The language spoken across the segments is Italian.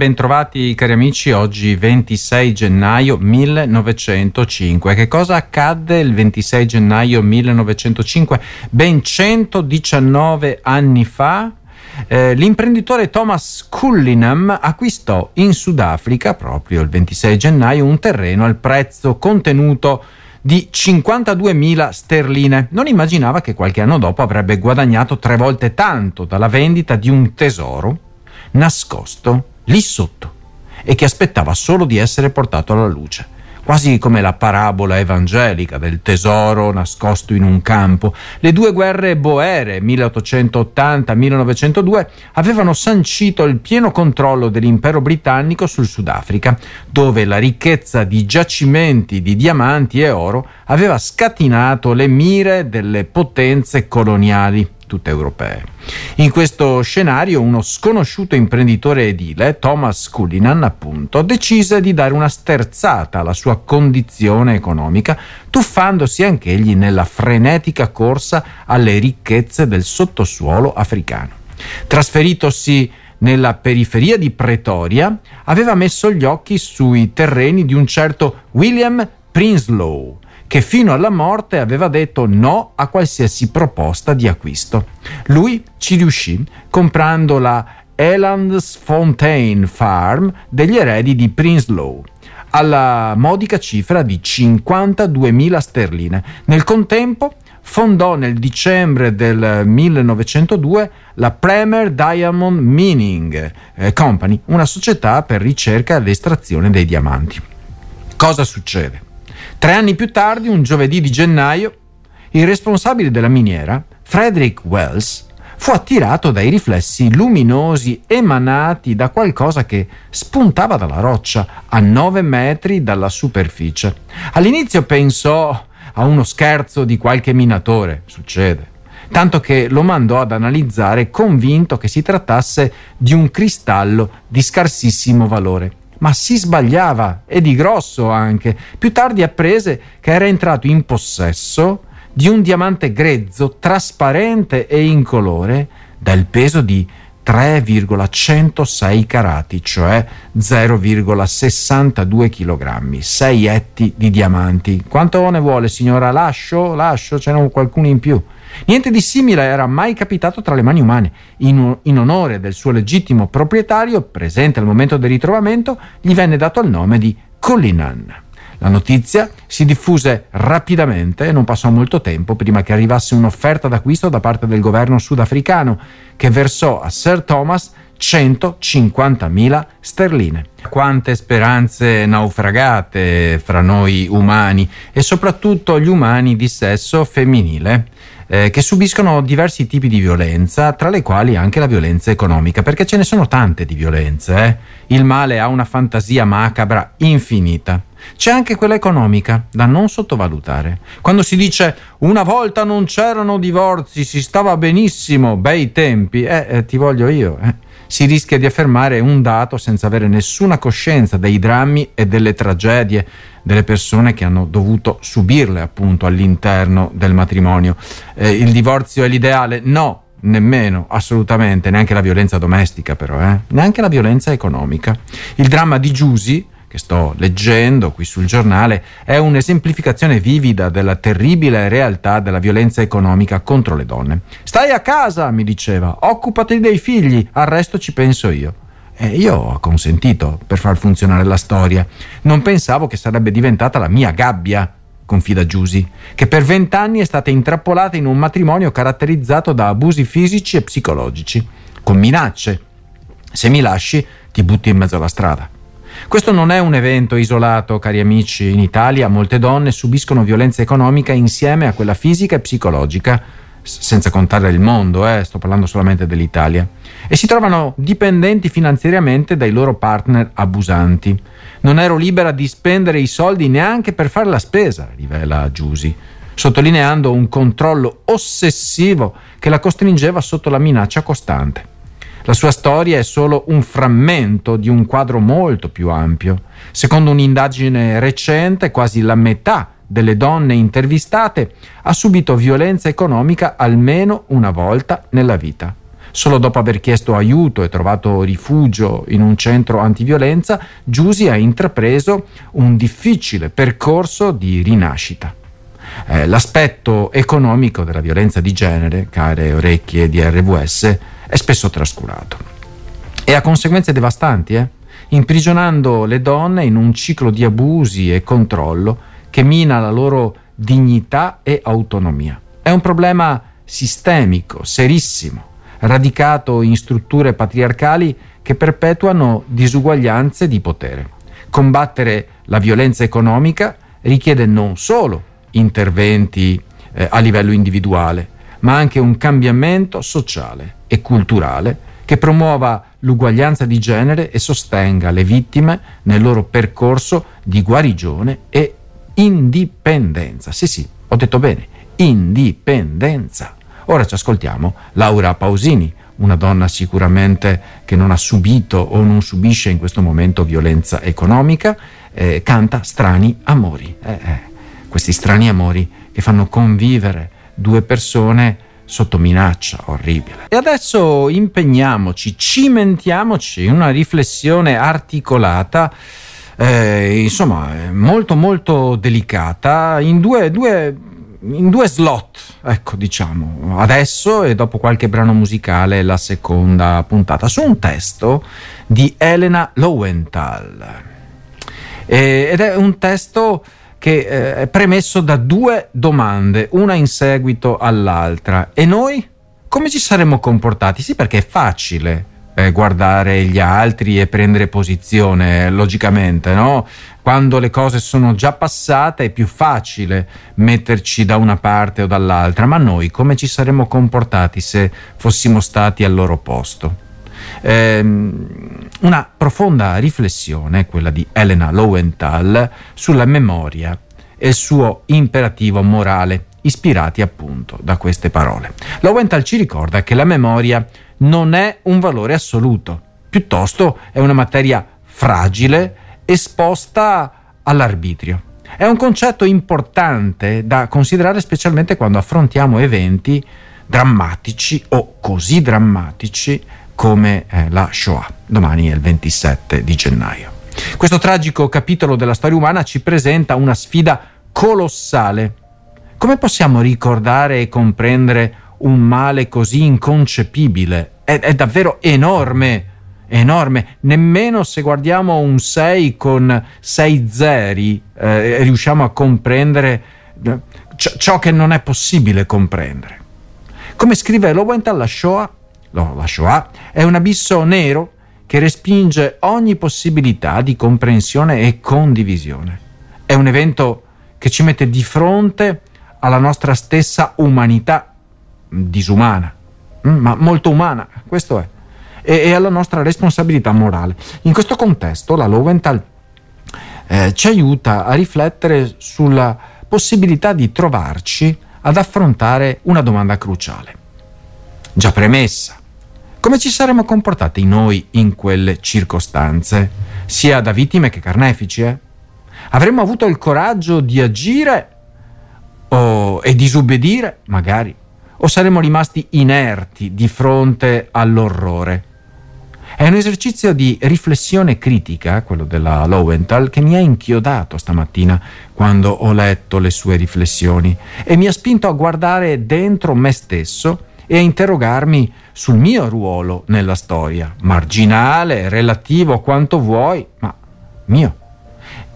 bentrovati cari amici, oggi 26 gennaio 1905. Che cosa accadde il 26 gennaio 1905? Ben 119 anni fa eh, l'imprenditore Thomas Cullinam acquistò in Sudafrica, proprio il 26 gennaio, un terreno al prezzo contenuto di 52.000 sterline. Non immaginava che qualche anno dopo avrebbe guadagnato tre volte tanto dalla vendita di un tesoro nascosto lì sotto e che aspettava solo di essere portato alla luce quasi come la parabola evangelica del tesoro nascosto in un campo. Le due guerre boere, 1880-1902, avevano sancito il pieno controllo dell'impero britannico sul Sudafrica, dove la ricchezza di giacimenti di diamanti e oro aveva scatinato le mire delle potenze coloniali tutte europee. In questo scenario uno sconosciuto imprenditore edile, Thomas Cullinan appunto, decise di dare una sterzata alla sua condizione economica, tuffandosi anch'egli nella frenetica corsa alle ricchezze del sottosuolo africano. Trasferitosi nella periferia di Pretoria, aveva messo gli occhi sui terreni di un certo William Prinslow, che fino alla morte aveva detto no a qualsiasi proposta di acquisto. Lui ci riuscì comprando la Elandsfontein Farm degli eredi di Prinslow alla modica cifra di 52.000 sterline. Nel contempo fondò nel dicembre del 1902 la Premier Diamond Mining eh, Company, una società per ricerca ed estrazione dei diamanti. Cosa succede? Tre anni più tardi, un giovedì di gennaio, il responsabile della miniera, Frederick Wells, fu attirato dai riflessi luminosi emanati da qualcosa che spuntava dalla roccia a 9 metri dalla superficie. All'inizio pensò a uno scherzo di qualche minatore, succede, tanto che lo mandò ad analizzare convinto che si trattasse di un cristallo di scarsissimo valore ma si sbagliava e di grosso anche. Più tardi apprese che era entrato in possesso di un diamante grezzo, trasparente e incolore, dal peso di 3,106 carati, cioè 0,62 kg, 6 etti di diamanti. Quanto ne vuole, signora? Lascio? Lascio? Ce n'è qualcuno in più. Niente di simile era mai capitato tra le mani umane. In, in, onore del suo legittimo proprietario, presente al momento del ritrovamento, gli venne dato il nome di Cullinan. La notizia si diffuse rapidamente e non passò molto tempo prima che arrivasse un'offerta d'acquisto da parte del governo sudafricano, che versò a Sir Thomas 150.000 sterline. Quante speranze naufragate fra noi umani e soprattutto gli umani di sesso femminile eh, che subiscono diversi tipi di violenza, tra le quali anche la violenza economica, perché ce ne sono tante di violenze. Eh? Il male ha una fantasia macabra infinita. C'è anche quella economica, da non sottovalutare. Quando si dice una volta non c'erano divorzi, si stava benissimo, bei tempi, eh, eh ti voglio io. Eh si rischia di affermare un dato senza avere nessuna coscienza dei drammi e delle tragedie delle persone che hanno dovuto subirle appunto all'interno del matrimonio. Eh, il divorzio è l'ideale? No, nemmeno, assolutamente, neanche la violenza domestica però, eh? neanche la violenza economica. Il dramma di Giusy, che sto leggendo qui sul giornale, è un'esemplificazione vivida della terribile realtà della violenza economica contro le donne. Stai a casa, mi diceva, occupati dei figli, al resto ci penso io. E io ho consentito per far funzionare la storia. Non pensavo che sarebbe diventata la mia gabbia, confida Giusy, che per vent'anni è stata intrappolata in un matrimonio caratterizzato da abusi fisici e psicologici, con minacce. Se mi lasci, ti butti in mezzo alla strada. Questo non è un evento isolato, cari amici. In Italia molte donne subiscono violenza economica insieme a quella fisica e psicologica, senza contare il mondo, eh, sto parlando solamente dell'Italia, e si trovano dipendenti finanziariamente dai loro partner abusanti. Non ero libera di spendere i soldi neanche per fare la spesa, rivela Giusy, sottolineando un controllo ossessivo che la costringeva sotto la minaccia costante. La sua storia è solo un frammento di un quadro molto più ampio. Secondo un'indagine recente, quasi la metà delle donne intervistate ha subito violenza economica almeno una volta nella vita. Solo dopo aver chiesto aiuto e trovato rifugio in un centro antiviolenza, Giusy ha intrapreso un difficile percorso di rinascita. Eh, l'aspetto economico della violenza di genere, care orecchie di RVS, è spesso trascurato e ha conseguenze devastanti, eh? imprigionando le donne in un ciclo di abusi e controllo che mina la loro dignità e autonomia. È un problema sistemico, serissimo, radicato in strutture patriarcali che perpetuano disuguaglianze di potere. Combattere la violenza economica richiede non solo interventi eh, a livello individuale, ma anche un cambiamento sociale e culturale che promuova l'uguaglianza di genere e sostenga le vittime nel loro percorso di guarigione e indipendenza. Sì, sì, ho detto bene, indipendenza. Ora ci ascoltiamo Laura Pausini, una donna sicuramente che non ha subito o non subisce in questo momento violenza economica, eh, canta Strani Amori. Eh, eh, questi strani amori che fanno convivere due persone sotto minaccia orribile. E adesso impegniamoci, cimentiamoci in una riflessione articolata, eh, insomma, molto molto delicata, in due, due, in due slot, ecco diciamo, adesso e dopo qualche brano musicale la seconda puntata, su un testo di Elena Lowenthal. Eh, ed è un testo che eh, è premesso da due domande, una in seguito all'altra. E noi come ci saremmo comportati? Sì, perché è facile eh, guardare gli altri e prendere posizione, logicamente, no? Quando le cose sono già passate è più facile metterci da una parte o dall'altra, ma noi come ci saremmo comportati se fossimo stati al loro posto? Ehm, una profonda riflessione, quella di Elena Lowenthal, sulla memoria e il suo imperativo morale, ispirati appunto da queste parole. Lowenthal ci ricorda che la memoria non è un valore assoluto, piuttosto è una materia fragile esposta all'arbitrio. È un concetto importante da considerare specialmente quando affrontiamo eventi drammatici o così drammatici come eh, la Shoah. Domani è il 27 di gennaio. Questo tragico capitolo della storia umana ci presenta una sfida colossale. Come possiamo ricordare e comprendere un male così inconcepibile? È, è davvero enorme, enorme. Nemmeno se guardiamo un 6 con 6 zeri eh, riusciamo a comprendere eh, ciò che non è possibile comprendere. Come scrive Lowenthal, la Shoah no, la Shoah, è un abisso nero che respinge ogni possibilità di comprensione e condivisione. È un evento che ci mette di fronte alla nostra stessa umanità disumana, mm, ma molto umana, questo è, e, e alla nostra responsabilità morale. In questo contesto la Lowenthal eh, ci aiuta a riflettere sulla possibilità di trovarci ad affrontare una domanda cruciale, già premessa, come ci saremmo comportati noi in quelle circostanze, sia da vittime che carnefici? Eh? Avremmo avuto il coraggio di agire o, e disobbedire, magari, o saremmo rimasti inerti di fronte all'orrore? È un esercizio di riflessione critica, quello della Lowenthal, che mi ha inchiodato stamattina quando ho letto le sue riflessioni e mi ha spinto a guardare dentro me stesso e a interrogarmi sul mio ruolo nella storia, marginale, relativo, quanto vuoi, ma mio.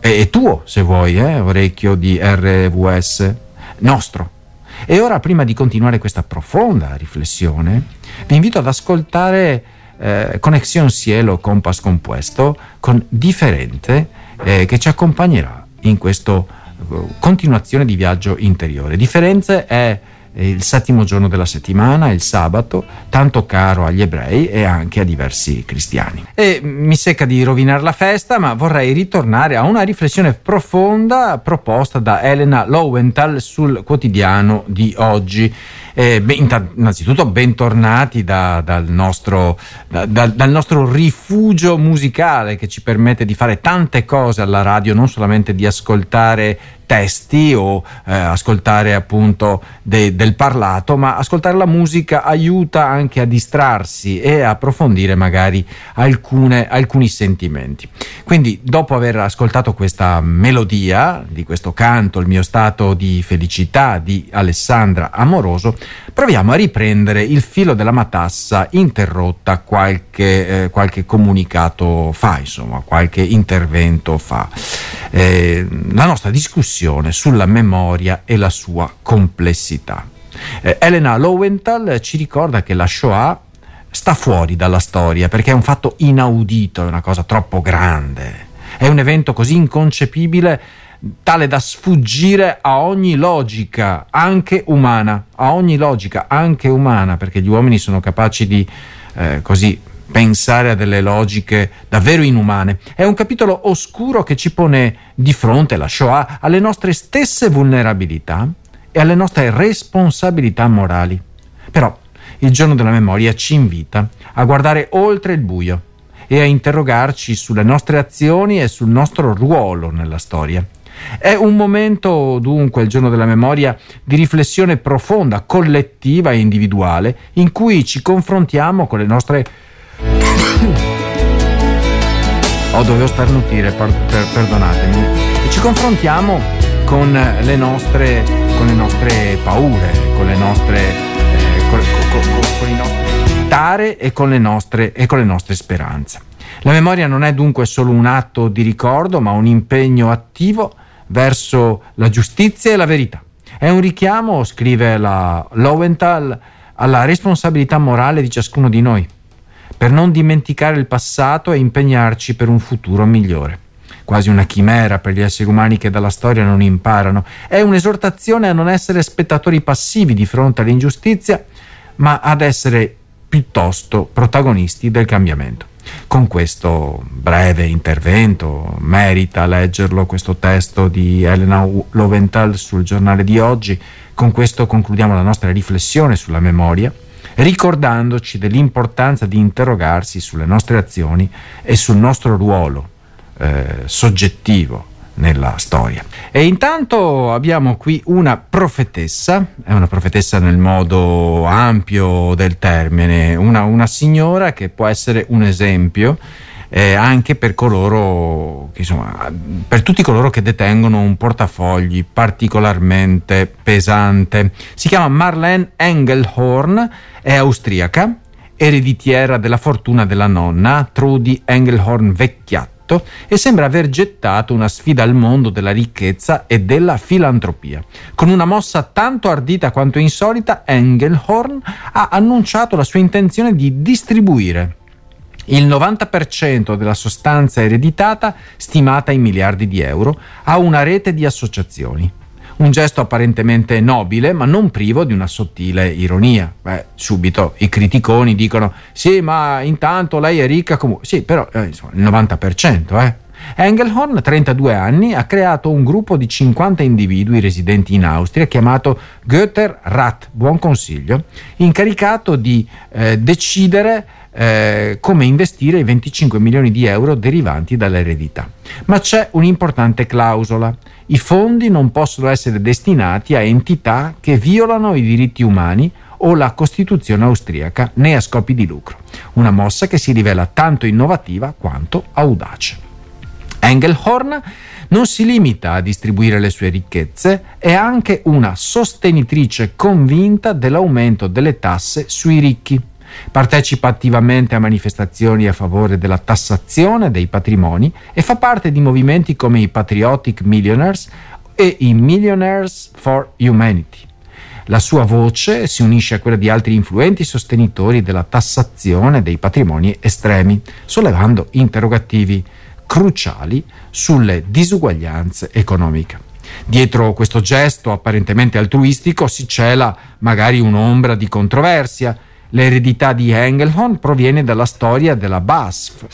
E, tuo, se vuoi, eh, orecchio di RVS, nostro. E ora, prima di continuare questa profonda riflessione, vi invito ad ascoltare eh, Connexion Cielo Compass Compuesto con Differente eh, che ci accompagnerà in questa eh, continuazione di viaggio interiore. Differenze è il settimo giorno della settimana, il sabato, tanto caro agli ebrei e anche a diversi cristiani. E mi secca di rovinare la festa, ma vorrei ritornare a una riflessione profonda proposta da Elena Lowenthal sul quotidiano di oggi. Eh, beh, innanzitutto bentornati da, dal, nostro, da, dal, nostro, rifugio musicale che ci permette di fare tante cose alla radio, non solamente di ascoltare testi o eh, ascoltare appunto de, del parlato, ma ascoltare la musica aiuta anche a distrarsi e a approfondire magari alcune, alcuni sentimenti. Quindi dopo aver ascoltato questa melodia di questo canto, il mio stato di felicità di Alessandra Amoroso, proviamo a riprendere il filo della matassa interrotta qualche, eh, qualche comunicato fa, insomma, qualche intervento fa. Eh, la nostra discussione sulla memoria e la sua complessità. Eh, Elena Lowenthal ci ricorda che la Shoah sta fuori dalla storia perché è un fatto inaudito, è una cosa troppo grande, è un evento così inconcepibile tale da sfuggire a ogni logica, anche umana, a ogni logica, anche umana, perché gli uomini sono capaci di eh, così pensare a delle logiche davvero inumane. È un capitolo oscuro che ci pone di fronte, la Shoah, alle nostre stesse vulnerabilità e alle nostre responsabilità morali. Però il giorno della memoria ci invita a guardare oltre il buio e a interrogarci sulle nostre azioni e sul nostro ruolo nella storia. È un momento, dunque, il giorno della memoria, di riflessione profonda, collettiva e individuale, in cui ci confrontiamo con le nostre... oh, dovevo starnutire, per, per, perdonatemi. E ci confrontiamo con le nostre, con le nostre paure, con le nostre... Eh, con, i nostri tare e con le nostre, e con le nostre speranze. La memoria non è dunque solo un atto di ricordo, ma un impegno attivo verso la giustizia e la verità. È un richiamo, scrive la Lowenthal, alla responsabilità morale di ciascuno di noi, per non dimenticare il passato e impegnarci per un futuro migliore. Quasi una chimera per gli esseri umani che dalla storia non imparano. È un'esortazione a non essere spettatori passivi di fronte all'ingiustizia, ma ad essere piuttosto protagonisti del cambiamento con questo breve intervento. Merita leggerlo questo testo di Elena Loventhal sul giornale di oggi. Con questo concludiamo la nostra riflessione sulla memoria, ricordandoci dell'importanza di interrogarsi sulle nostre azioni e sul nostro ruolo eh, soggettivo nella storia. E intanto abbiamo qui una profetessa, è una profetessa nel modo ampio del termine, una, una signora che può essere un esempio. Eh, anche per coloro insomma, per tutti coloro che detengono un portafogli particolarmente pesante. Si chiama Marlene Engelhorn, è austriaca, ereditiera della fortuna della nonna Trudy Engelhorn Vecchiatta fatto e sembra aver gettato una sfida al mondo della ricchezza e della filantropia. Con una mossa tanto ardita quanto insolita, Engelhorn ha annunciato la sua intenzione di distribuire il 90% della sostanza ereditata, stimata in miliardi di euro, a una rete di associazioni. Un gesto apparentemente nobile, ma non privo di una sottile ironia. Beh, subito i criticoni dicono: sì, ma intanto lei è ricca comunque. Sì, però eh, insomma, il 90%, eh. Engelhorn, 32 anni, ha creato un gruppo di 50 individui residenti in Austria chiamato Götter Rat, buon consiglio, incaricato di eh, decidere eh, come investire i 25 milioni di euro derivanti dall'eredità. Ma c'è un'importante clausola. I fondi non possono essere destinati a entità che violano i diritti umani o la Costituzione austriaca né a scopi di lucro. Una mossa che si rivela tanto innovativa quanto audace. Engelhorn non si limita a distribuire le sue ricchezze, è anche una sostenitrice convinta dell'aumento delle tasse sui ricchi. Partecipa attivamente a manifestazioni a favore della tassazione dei patrimoni e fa parte di movimenti come i Patriotic Millionaires e i Millionaires for Humanity. La sua voce si unisce a quella di altri influenti sostenitori della tassazione dei patrimoni estremi, sollevando interrogativi cruciali sulle disuguaglianze economiche. Dietro questo gesto apparentemente altruistico si cela magari un'ombra di controversia, L'eredità di Engelhorn proviene dalla storia della BASF,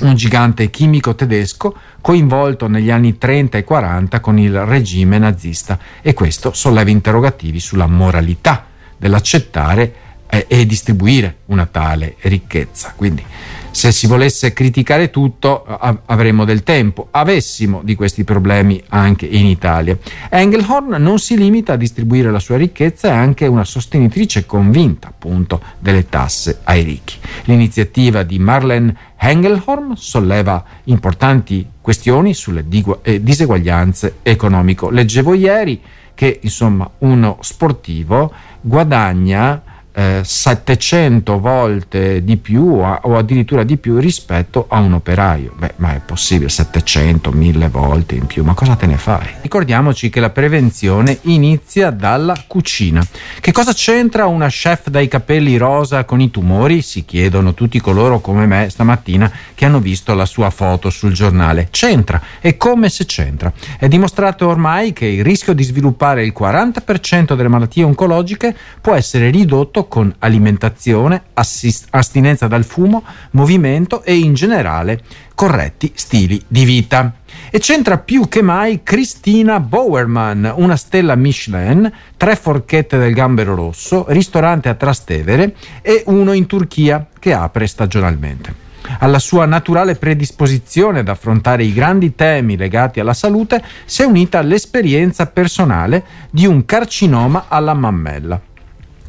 un gigante chimico tedesco coinvolto negli anni 30 e 40 con il regime nazista e questo solleva interrogativi sulla moralità dell'accettare e, distribuire una tale ricchezza. Quindi se si volesse criticare tutto avremmo del tempo, avessimo di questi problemi anche in Italia. Engelhorn non si limita a distribuire la sua ricchezza, è anche una sostenitrice convinta appunto delle tasse ai ricchi. L'iniziativa di Marlene Engelhorn solleva importanti questioni sulle eh, diseguaglianze economiche. Leggevo ieri che insomma uno sportivo guadagna eh, 700 volte di più o addirittura di più rispetto a un operaio. Beh, ma è possibile 700, 1000 volte in più, ma cosa te ne fai? Ricordiamoci che la prevenzione inizia dalla cucina. Che cosa c'entra una chef dai capelli rosa con i tumori? Si chiedono tutti coloro come me stamattina che hanno visto la sua foto sul giornale. C'entra, e come se c'entra. È dimostrato ormai che il rischio di sviluppare il 40% delle malattie oncologiche può essere ridotto con alimentazione, assist- astinenza dal fumo, movimento e in generale corretti stili di vita. E c'entra più che mai Cristina Bowerman, una stella Michelin, tre forchette del gambero rosso, ristorante a Trastevere e uno in Turchia che apre stagionalmente. Alla sua naturale predisposizione ad affrontare i grandi temi legati alla salute si è unita l'esperienza personale di un carcinoma alla mammella.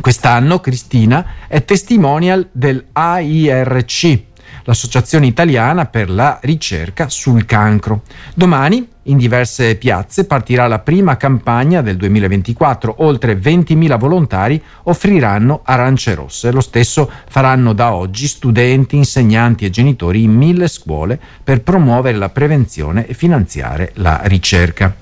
Quest'anno Cristina è testimonial del AIRC, l'Associazione Italiana per la ricerca sul cancro. Domani in diverse piazze partirà la prima campagna del 2024. Oltre 20.000 volontari offriranno arance rosse. Lo stesso faranno da oggi studenti, insegnanti e genitori in mille scuole per promuovere la prevenzione e finanziare la ricerca.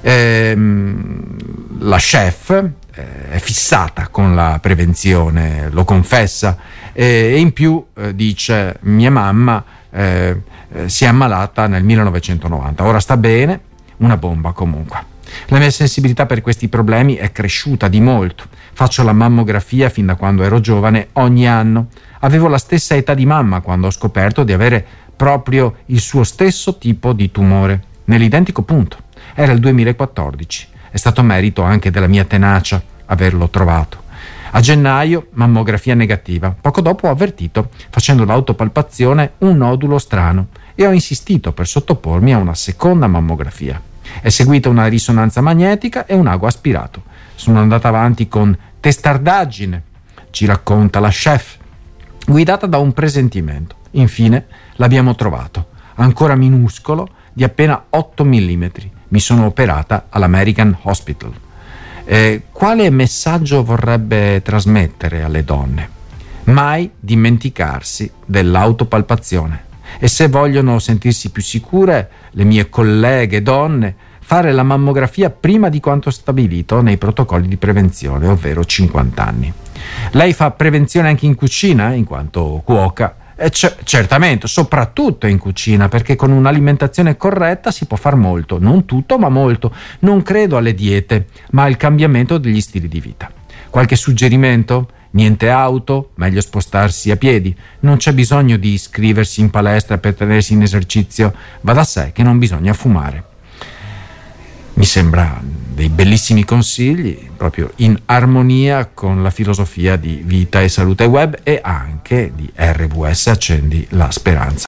Ehm, la chef eh, è fissata con la prevenzione, lo confessa, e in più eh, dice mia mamma eh, eh, si è ammalata nel 1990, ora sta bene, una bomba comunque. La mia sensibilità per questi problemi è cresciuta di molto. Faccio la mammografia fin da quando ero giovane ogni anno. Avevo la stessa età di mamma quando ho scoperto di avere proprio il suo stesso tipo di tumore, nell'identico punto. Era il 2014. È stato merito anche della mia tenacia averlo trovato. A gennaio, mammografia negativa. Poco dopo ho avvertito, facendo l'autopalpazione, un nodulo strano e ho insistito per sottopormi a una seconda mammografia. È seguita una risonanza magnetica e un ago aspirato. Sono andata avanti con testardaggine, ci racconta la chef, guidata da un presentimento. Infine l'abbiamo trovato, ancora minuscolo, di appena 8 mm. Mi sono operata all'American Hospital. Eh, quale messaggio vorrebbe trasmettere alle donne? Mai dimenticarsi dell'autopalpazione e se vogliono sentirsi più sicure, le mie colleghe donne, fare la mammografia prima di quanto stabilito nei protocolli di prevenzione, ovvero 50 anni. Lei fa prevenzione anche in cucina, in quanto cuoca, eh, c- certamente, soprattutto in cucina, perché con un'alimentazione corretta si può fare molto, non tutto, ma molto. Non credo alle diete, ma al cambiamento degli stili di vita. Qualche suggerimento? Niente auto, meglio spostarsi a piedi. Non c'è bisogno di iscriversi in palestra per tenersi in esercizio, va da sé che non bisogna fumare. Mi sembra dei bellissimi consigli, proprio in armonia con la filosofia di vita e salute web e anche di RVS Accendi la Speranza.